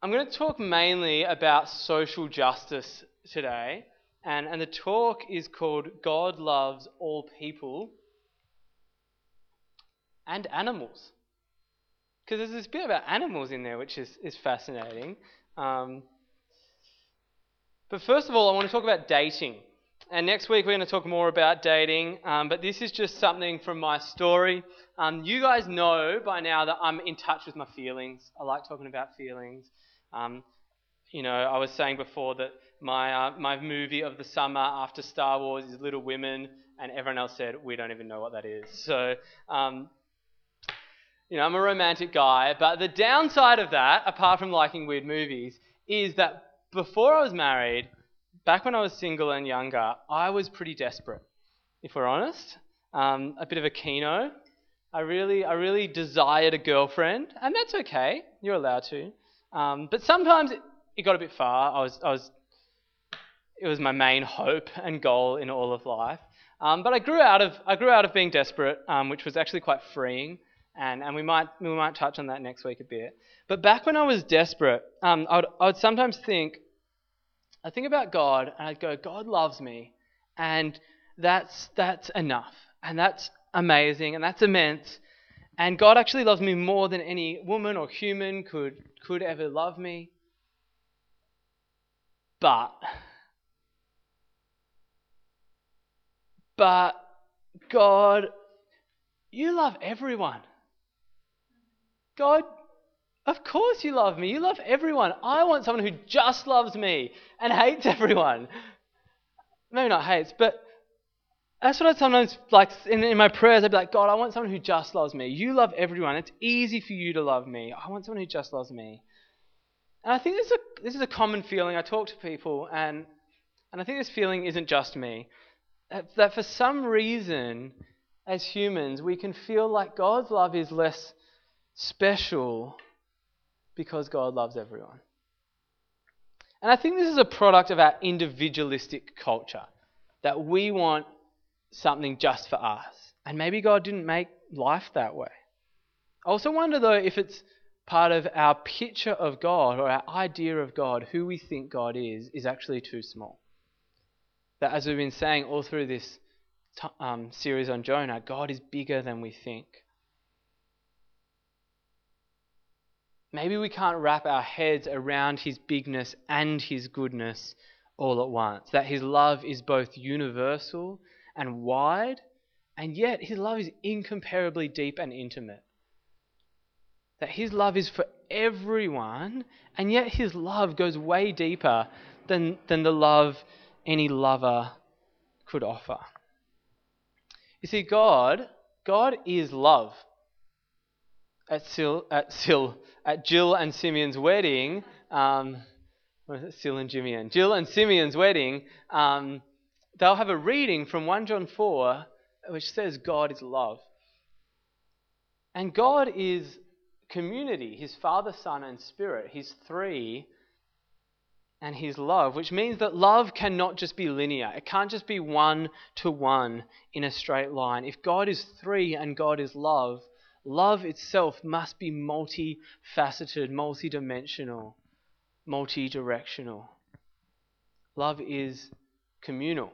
I'm going to talk mainly about social justice today, and, and the talk is called God Loves All People and Animals. Because there's this bit about animals in there which is, is fascinating. Um, but first of all, I want to talk about dating. And next week we're going to talk more about dating, um, but this is just something from my story. Um, you guys know by now that I'm in touch with my feelings. I like talking about feelings. Um, you know, I was saying before that my uh, my movie of the summer after Star Wars is Little Women, and everyone else said we don't even know what that is. So, um, you know, I'm a romantic guy, but the downside of that, apart from liking weird movies, is that before I was married, back when I was single and younger, I was pretty desperate, if we're honest. Um, a bit of a kino. I really, I really desired a girlfriend, and that's okay. You're allowed to. Um, but sometimes it, it, got a bit far. I was, I was, it was my main hope and goal in all of life. Um, but I grew out of, I grew out of being desperate, um, which was actually quite freeing. And, and we might, we might touch on that next week a bit. But back when I was desperate, um, I would, I would sometimes think, I think about God, and I'd go, God loves me, and that's that's enough, and that's amazing, and that's immense. And God actually loves me more than any woman or human could could ever love me. But, but, God, you love everyone. God, of course you love me. You love everyone. I want someone who just loves me and hates everyone. Maybe not hates, but that's what I sometimes like in, in my prayers. I'd be like, God, I want someone who just loves me. You love everyone. It's easy for you to love me. I want someone who just loves me. And I think this is a, this is a common feeling. I talk to people, and, and I think this feeling isn't just me. That, that for some reason, as humans, we can feel like God's love is less special because God loves everyone. And I think this is a product of our individualistic culture that we want something just for us. And maybe God didn't make life that way. I also wonder, though, if it's part of our picture of God or our idea of God, who we think God is, is actually too small. That, as we've been saying all through this t- um, series on Jonah, God is bigger than we think. Maybe we can't wrap our heads around His bigness and His goodness all at once. That His love is both universal and wide, and yet His love is incomparably deep and intimate that his love is for everyone, and yet his love goes way deeper than, than the love any lover could offer. You see, God, God is love. At Sil, at Sil, at Jill and Simeon's wedding, um, Sil and Jimeon? Jill and Simeon's wedding, um, they'll have a reading from 1 John 4 which says God is love. And God is community His Father, Son, and Spirit. He's three. And His love, which means that love cannot just be linear. It can't just be one to one in a straight line. If God is three and God is love, love itself must be multifaceted, multidimensional, multi directional. Love is communal.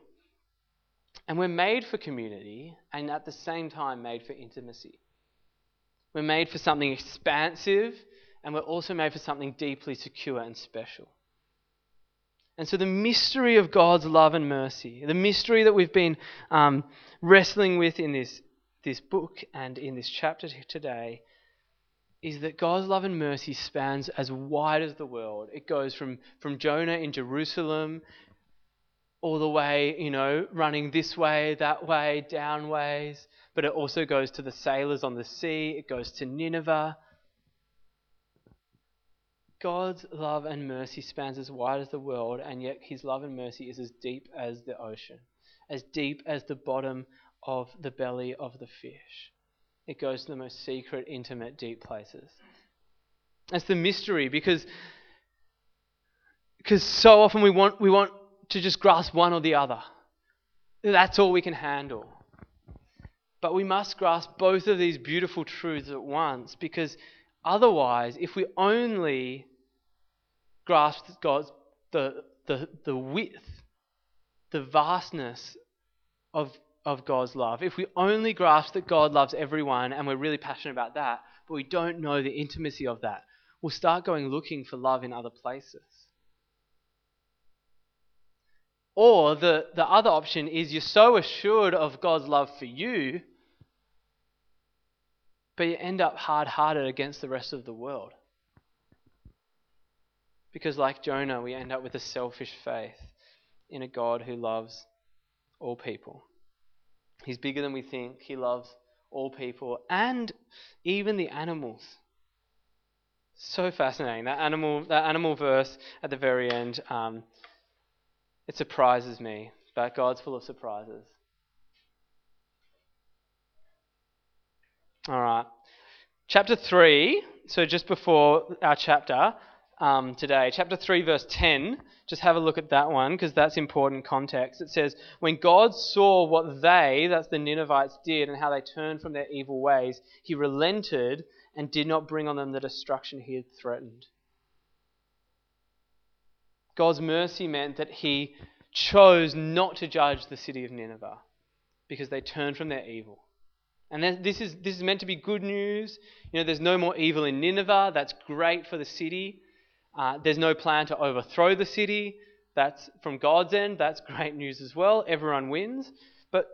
And we're made for community and at the same time made for intimacy. We're made for something expansive, and we're also made for something deeply secure and special. And so, the mystery of God's love and mercy, the mystery that we've been um, wrestling with in this, this book and in this chapter today, is that God's love and mercy spans as wide as the world. It goes from, from Jonah in Jerusalem all the way, you know, running this way, that way, down ways, but it also goes to the sailors on the sea, it goes to Nineveh. God's love and mercy spans as wide as the world, and yet his love and mercy is as deep as the ocean, as deep as the bottom of the belly of the fish. It goes to the most secret, intimate, deep places. That's the mystery because because so often we want we want to just grasp one or the other. That's all we can handle. But we must grasp both of these beautiful truths at once because otherwise, if we only grasp God's the, the, the width, the vastness of, of God's love, if we only grasp that God loves everyone and we're really passionate about that, but we don't know the intimacy of that, we'll start going looking for love in other places. Or the, the other option is you're so assured of God's love for you, but you end up hard hearted against the rest of the world. Because, like Jonah, we end up with a selfish faith in a God who loves all people. He's bigger than we think. He loves all people and even the animals. So fascinating. That animal, that animal verse at the very end, um, it surprises me. But God's full of surprises. All right. Chapter 3, so just before our chapter, um, today. Chapter 3, verse 10. Just have a look at that one because that's important context. It says, When God saw what they, that's the Ninevites, did and how they turned from their evil ways, he relented and did not bring on them the destruction he had threatened. God's mercy meant that he chose not to judge the city of Nineveh because they turned from their evil. And this is, this is meant to be good news. You know, there's no more evil in Nineveh. That's great for the city. Uh, there's no plan to overthrow the city. That's from God's end. That's great news as well. Everyone wins. But,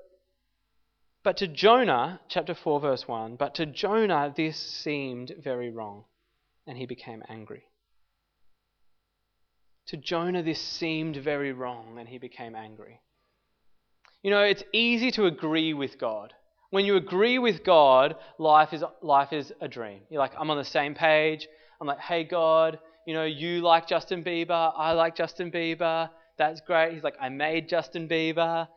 but to Jonah, chapter 4, verse 1, but to Jonah this seemed very wrong, and he became angry. To Jonah this seemed very wrong, and he became angry. You know, it's easy to agree with God. When you agree with God, life is, life is a dream. You're like, I'm on the same page. I'm like, hey, God, you know, you like Justin Bieber, I like Justin Bieber. That's great. He's like, I made Justin Bieber.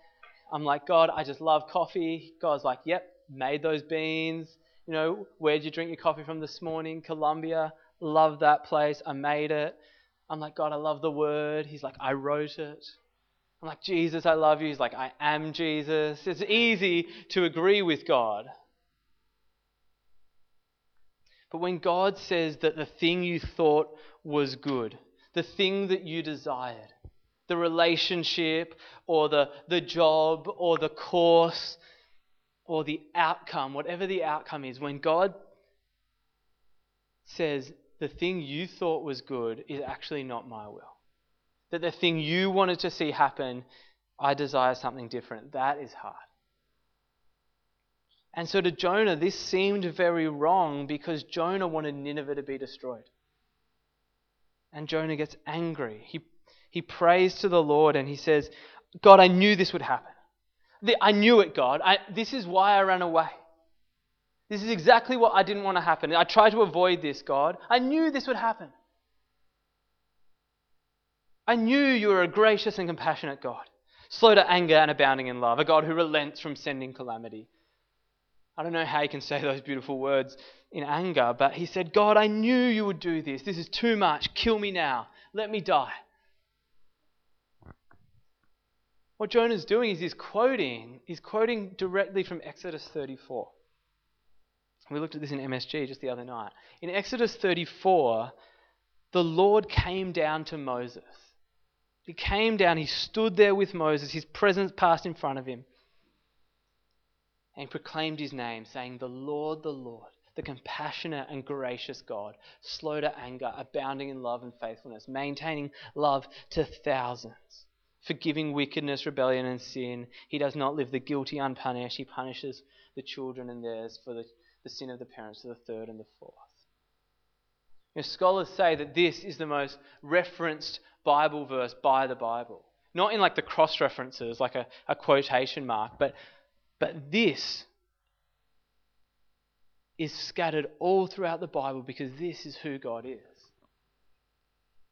I'm like, God, I just love coffee. God's like, yep, made those beans. You know, where'd you drink your coffee from this morning? Colombia. Love that place. I made it. I'm like, God, I love the word. He's like, I wrote it. I'm like, Jesus, I love you. He's like, I am Jesus. It's easy to agree with God. But when God says that the thing you thought was good, the thing that you desired, the relationship or the, the job or the course or the outcome, whatever the outcome is, when God says the thing you thought was good is actually not my will, that the thing you wanted to see happen, I desire something different, that is hard. And so to Jonah, this seemed very wrong because Jonah wanted Nineveh to be destroyed. And Jonah gets angry. He, he prays to the Lord and he says, God, I knew this would happen. I knew it, God. I, this is why I ran away. This is exactly what I didn't want to happen. I tried to avoid this, God. I knew this would happen. I knew you were a gracious and compassionate God, slow to anger and abounding in love, a God who relents from sending calamity. I don't know how he can say those beautiful words in anger, but he said, God, I knew you would do this. This is too much. Kill me now. Let me die. What Jonah's doing is he's quoting, he's quoting directly from Exodus 34. We looked at this in MSG just the other night. In Exodus 34, the Lord came down to Moses. He came down, he stood there with Moses, his presence passed in front of him and proclaimed his name, saying, The Lord, the Lord, the compassionate and gracious God, slow to anger, abounding in love and faithfulness, maintaining love to thousands, forgiving wickedness, rebellion, and sin. He does not leave the guilty unpunished. He punishes the children and theirs for the, the sin of the parents to the third and the fourth. You know, scholars say that this is the most referenced Bible verse by the Bible. Not in like the cross references, like a, a quotation mark, but but this is scattered all throughout the Bible because this is who God is.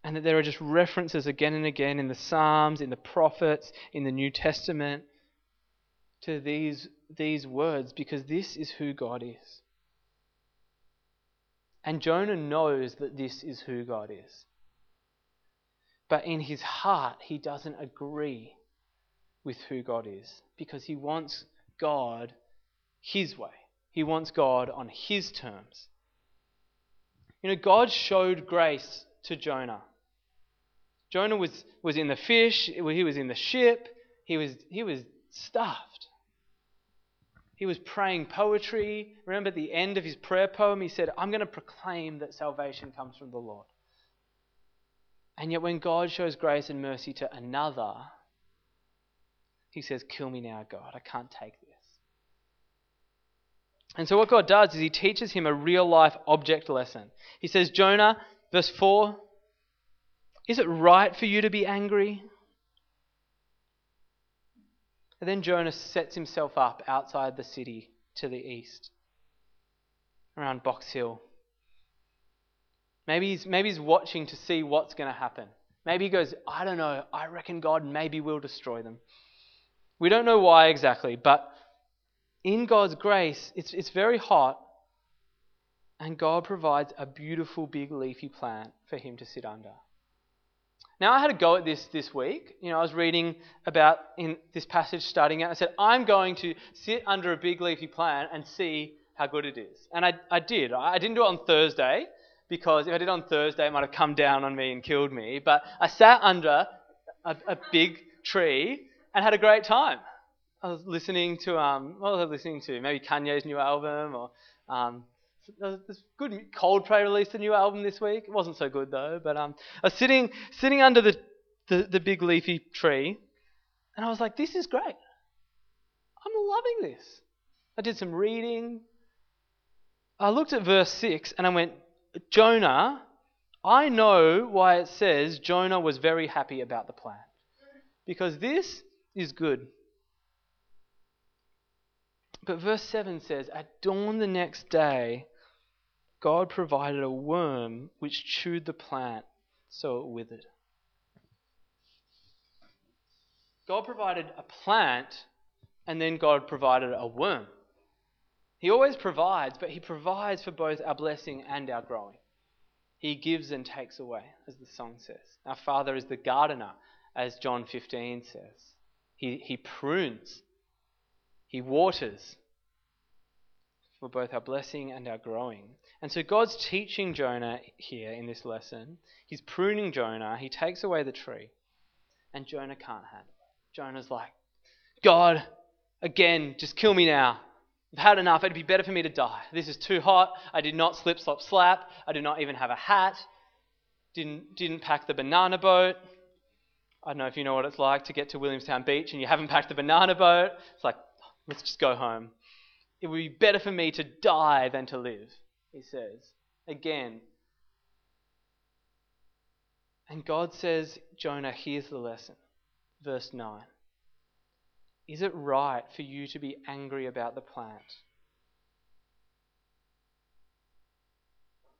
And that there are just references again and again in the Psalms, in the prophets, in the New Testament to these, these words because this is who God is. And Jonah knows that this is who God is. But in his heart, he doesn't agree with who God is because he wants God his way. He wants God on his terms. You know, God showed grace to Jonah. Jonah was, was in the fish, he was in the ship, he was, he was stuffed. He was praying poetry. Remember at the end of his prayer poem, he said, I'm going to proclaim that salvation comes from the Lord. And yet, when God shows grace and mercy to another, he says, Kill me now, God. I can't take this. And so, what God does is He teaches him a real life object lesson. He says, Jonah, verse 4, is it right for you to be angry? And then Jonah sets himself up outside the city to the east, around Box Hill. Maybe he's, maybe he's watching to see what's going to happen. Maybe he goes, I don't know, I reckon God maybe will destroy them. We don't know why exactly, but in God's grace, it's, it's very hot, and God provides a beautiful big leafy plant for him to sit under. Now, I had a go at this this week. You know, I was reading about in this passage, studying it. I said, I'm going to sit under a big leafy plant and see how good it is. And I, I did. I didn't do it on Thursday because if I did on Thursday, it might have come down on me and killed me. But I sat under a, a big tree and had a great time. I was listening to, um, what was I listening to? Maybe Kanye's new album or um, this good Coldplay released a new album this week. It wasn't so good though, but um, I was sitting sitting under the, the, the big leafy tree, and I was like, "This is great. I'm loving this." I did some reading. I looked at verse six and I went, "Jonah, I know why it says Jonah was very happy about the plan, because this is good." But verse 7 says, At dawn the next day, God provided a worm which chewed the plant so it withered. God provided a plant, and then God provided a worm. He always provides, but He provides for both our blessing and our growing. He gives and takes away, as the song says. Our Father is the gardener, as John 15 says. He, he prunes, He waters, for both our blessing and our growing. And so God's teaching Jonah here in this lesson. He's pruning Jonah. He takes away the tree. And Jonah can't handle it. Jonah's like, God, again, just kill me now. I've had enough. It'd be better for me to die. This is too hot. I did not slip, slop, slap. I did not even have a hat. Didn't, didn't pack the banana boat. I don't know if you know what it's like to get to Williamstown Beach and you haven't packed the banana boat. It's like, let's just go home. It would be better for me to die than to live, he says. Again. And God says, Jonah, here's the lesson. Verse 9. Is it right for you to be angry about the plant?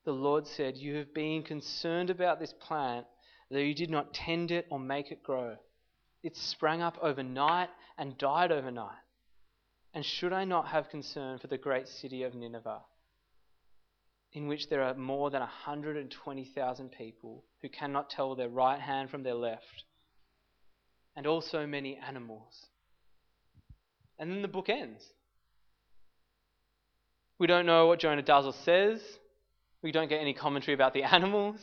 The Lord said, You have been concerned about this plant, though you did not tend it or make it grow. It sprang up overnight and died overnight. And should I not have concern for the great city of Nineveh, in which there are more than 120,000 people who cannot tell their right hand from their left, and also many animals? And then the book ends. We don't know what Jonah does or says. We don't get any commentary about the animals.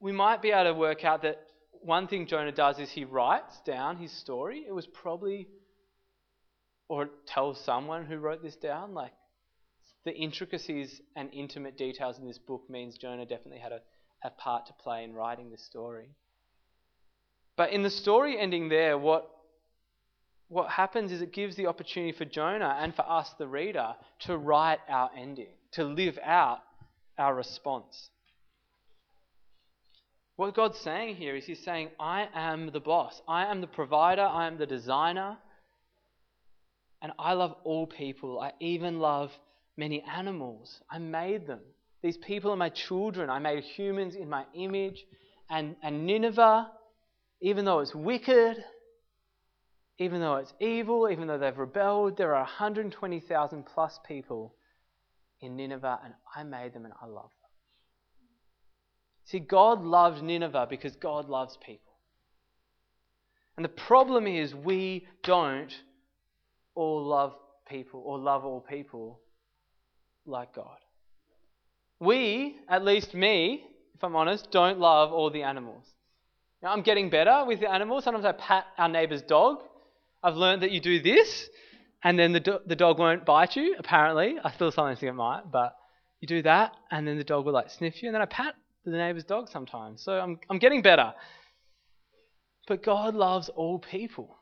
We might be able to work out that one thing Jonah does is he writes down his story. It was probably, or tells someone who wrote this down, like the intricacies and intimate details in this book means Jonah definitely had a, a part to play in writing this story. But in the story ending there, what what happens is it gives the opportunity for Jonah and for us, the reader, to write our ending, to live out our response. What God's saying here is He's saying, I am the boss, I am the provider, I am the designer, and I love all people. I even love many animals. I made them. These people are my children. I made humans in my image. And, and Nineveh, even though it's wicked, even though it's evil, even though they've rebelled, there are 120,000 plus people in Nineveh, and I made them and I love them. See, God loved Nineveh because God loves people. And the problem is we don't all love people or love all people like God. We, at least me, if I'm honest, don't love all the animals. Now, I'm getting better with the animals. Sometimes I pat our neighbour's dog. I've learned that you do this, and then the, do- the dog won't bite you, apparently. I still sometimes think it might, but you do that, and then the dog will like sniff you, and then I pat the neighbour's dog sometimes. So I'm, I'm getting better. But God loves all people.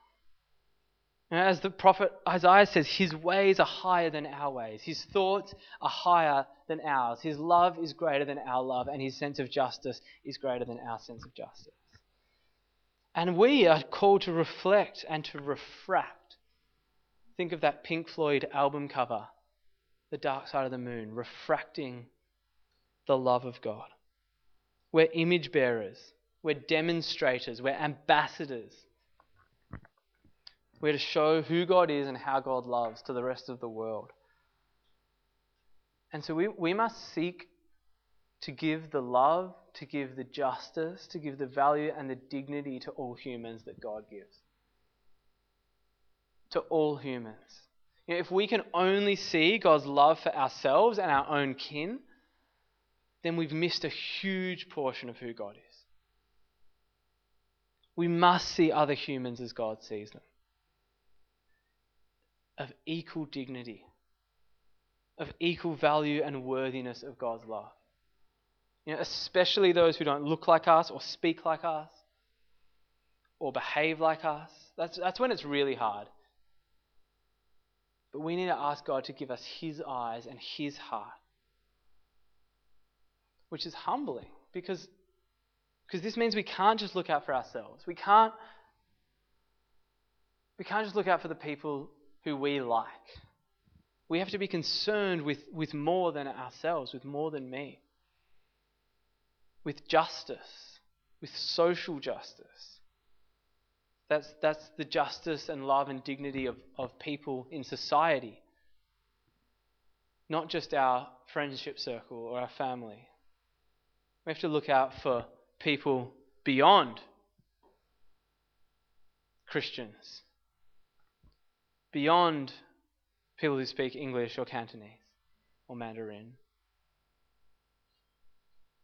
as the prophet Isaiah says, his ways are higher than our ways. His thoughts are higher than ours. His love is greater than our love, and his sense of justice is greater than our sense of justice. And we are called to reflect and to refract. Think of that Pink Floyd album cover, The Dark Side of the Moon, refracting the love of God. We're image bearers, we're demonstrators, we're ambassadors. We're to show who God is and how God loves to the rest of the world. And so we, we must seek to give the love, to give the justice, to give the value and the dignity to all humans that God gives. To all humans. You know, if we can only see God's love for ourselves and our own kin, then we've missed a huge portion of who God is. We must see other humans as God sees them, of equal dignity, of equal value and worthiness of God's love. You know, especially those who don't look like us or speak like us or behave like us. That's, that's when it's really hard. But we need to ask God to give us His eyes and His heart which is humbling because, because this means we can't just look out for ourselves. We can't, we can't just look out for the people who we like. We have to be concerned with, with more than ourselves, with more than me, with justice, with social justice. That's, that's the justice and love and dignity of, of people in society, not just our friendship circle or our family. We have to look out for people beyond Christians, beyond people who speak English or Cantonese or Mandarin,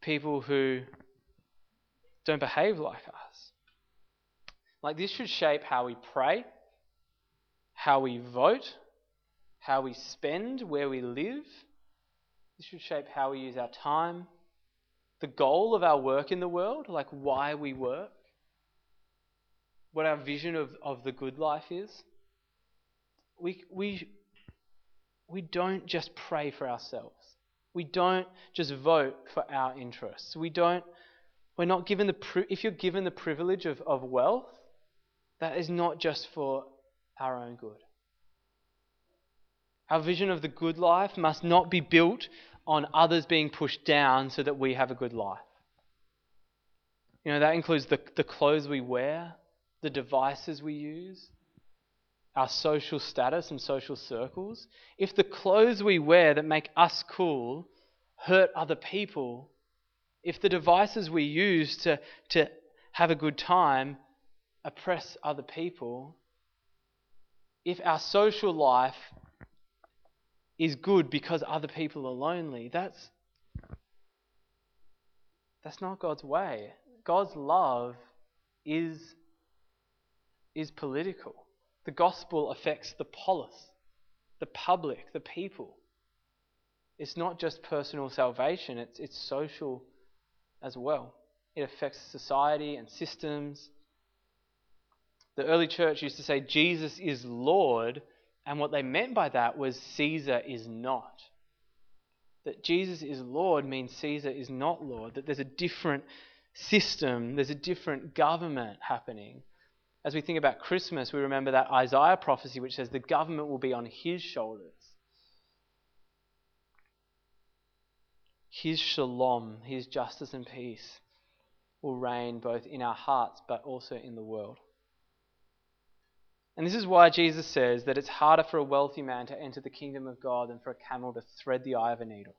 people who don't behave like us. Like, this should shape how we pray, how we vote, how we spend, where we live. This should shape how we use our time, the goal of our work in the world, like why we work, what our vision of, of the good life is. We, we, we don't just pray for ourselves. We don't just vote for our interests. We don't, we're not given the, if you're given the privilege of, of wealth, that is not just for our own good. Our vision of the good life must not be built on others being pushed down so that we have a good life. You know, that includes the, the clothes we wear, the devices we use, our social status and social circles. If the clothes we wear that make us cool hurt other people, if the devices we use to, to have a good time oppress other people, if our social life is good because other people are lonely. That's that's not God's way. God's love is is political. The gospel affects the polis, the public, the people. It's not just personal salvation, it's, it's social as well. It affects society and systems. The early church used to say Jesus is Lord and what they meant by that was Caesar is not. That Jesus is Lord means Caesar is not Lord. That there's a different system, there's a different government happening. As we think about Christmas, we remember that Isaiah prophecy which says the government will be on his shoulders. His shalom, his justice and peace will reign both in our hearts but also in the world. And this is why Jesus says that it's harder for a wealthy man to enter the kingdom of God than for a camel to thread the eye of a needle.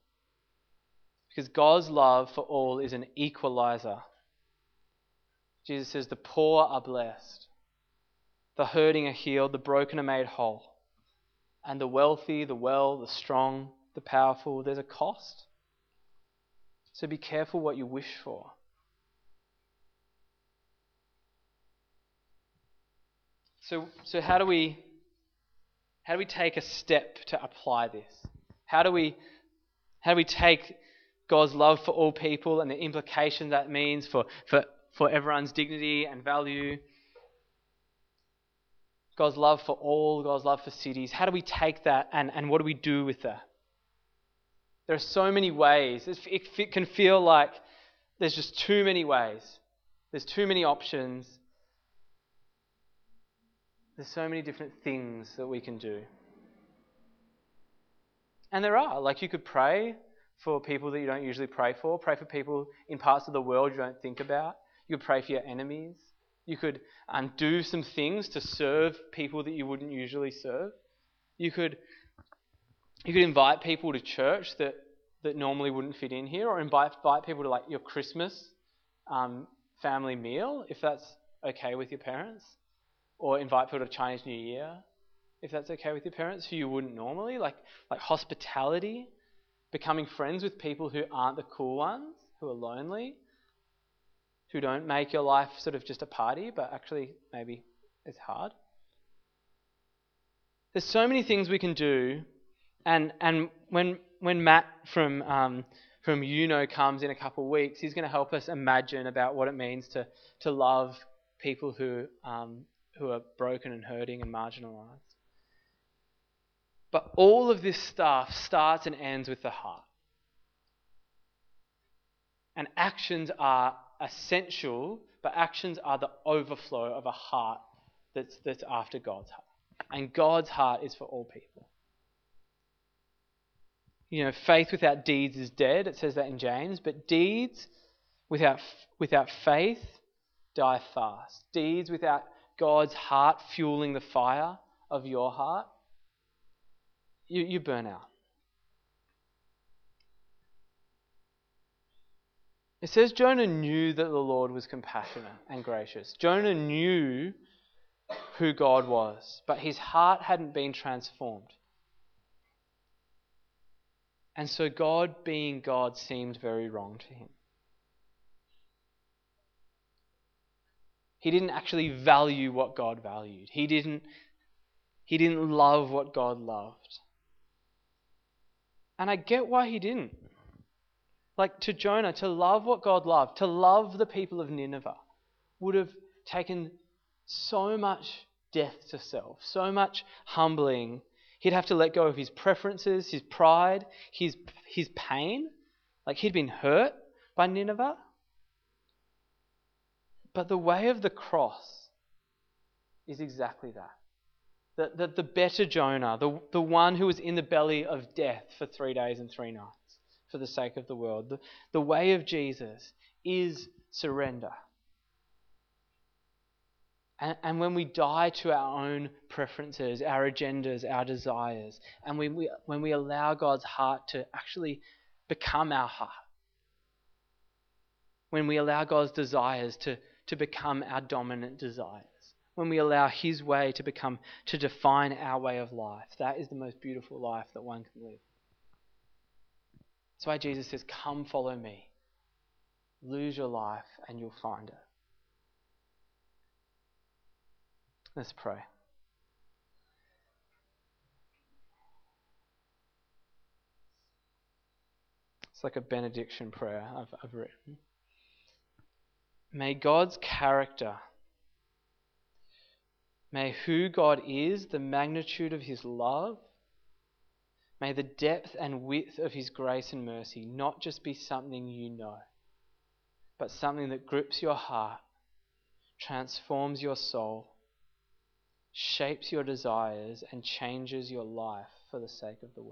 Because God's love for all is an equalizer. Jesus says, The poor are blessed, the hurting are healed, the broken are made whole. And the wealthy, the well, the strong, the powerful, there's a cost. So be careful what you wish for. So, so how do we how do we take a step to apply this? How do we how do we take God's love for all people and the implication that means for, for, for everyone's dignity and value? God's love for all, God's love for cities. How do we take that and, and what do we do with that? There are so many ways. It it can feel like there's just too many ways, there's too many options. There's so many different things that we can do. And there are. Like you could pray for people that you don't usually pray for, pray for people in parts of the world you don't think about. You could pray for your enemies. You could um, do some things to serve people that you wouldn't usually serve. You could you could invite people to church that, that normally wouldn't fit in here, or invite, invite people to like your Christmas um, family meal if that's okay with your parents or invite people to Chinese New Year, if that's okay with your parents, who you wouldn't normally. Like, like hospitality, becoming friends with people who aren't the cool ones, who are lonely, who don't make your life sort of just a party, but actually maybe it's hard. There's so many things we can do, and and when when Matt from um, from UNO comes in a couple of weeks, he's going to help us imagine about what it means to to love people who um, who are broken and hurting and marginalized. But all of this stuff starts and ends with the heart. And actions are essential, but actions are the overflow of a heart that's, that's after God's heart. And God's heart is for all people. You know, faith without deeds is dead. It says that in James. But deeds without, without faith die fast. Deeds without God's heart fueling the fire of your heart, you, you burn out. It says Jonah knew that the Lord was compassionate and gracious. Jonah knew who God was, but his heart hadn't been transformed. And so God, being God, seemed very wrong to him. He didn't actually value what God valued. He didn't, he didn't love what God loved. And I get why he didn't. Like to Jonah, to love what God loved, to love the people of Nineveh, would have taken so much death to self, so much humbling. He'd have to let go of his preferences, his pride, his, his pain. Like he'd been hurt by Nineveh. But the way of the cross is exactly that. That, that the better Jonah, the, the one who was in the belly of death for three days and three nights for the sake of the world, the, the way of Jesus is surrender. And, and, when we die to our own preferences, our agendas, our desires, and we, we, when we allow God's heart to actually become our heart, when we allow God's desires to, to become our dominant desires. When we allow His way to become, to define our way of life, that is the most beautiful life that one can live. That's why Jesus says, Come follow me. Lose your life and you'll find it. Let's pray. It's like a benediction prayer I've, I've written. May God's character, may who God is, the magnitude of his love, may the depth and width of his grace and mercy not just be something you know, but something that grips your heart, transforms your soul, shapes your desires, and changes your life for the sake of the world.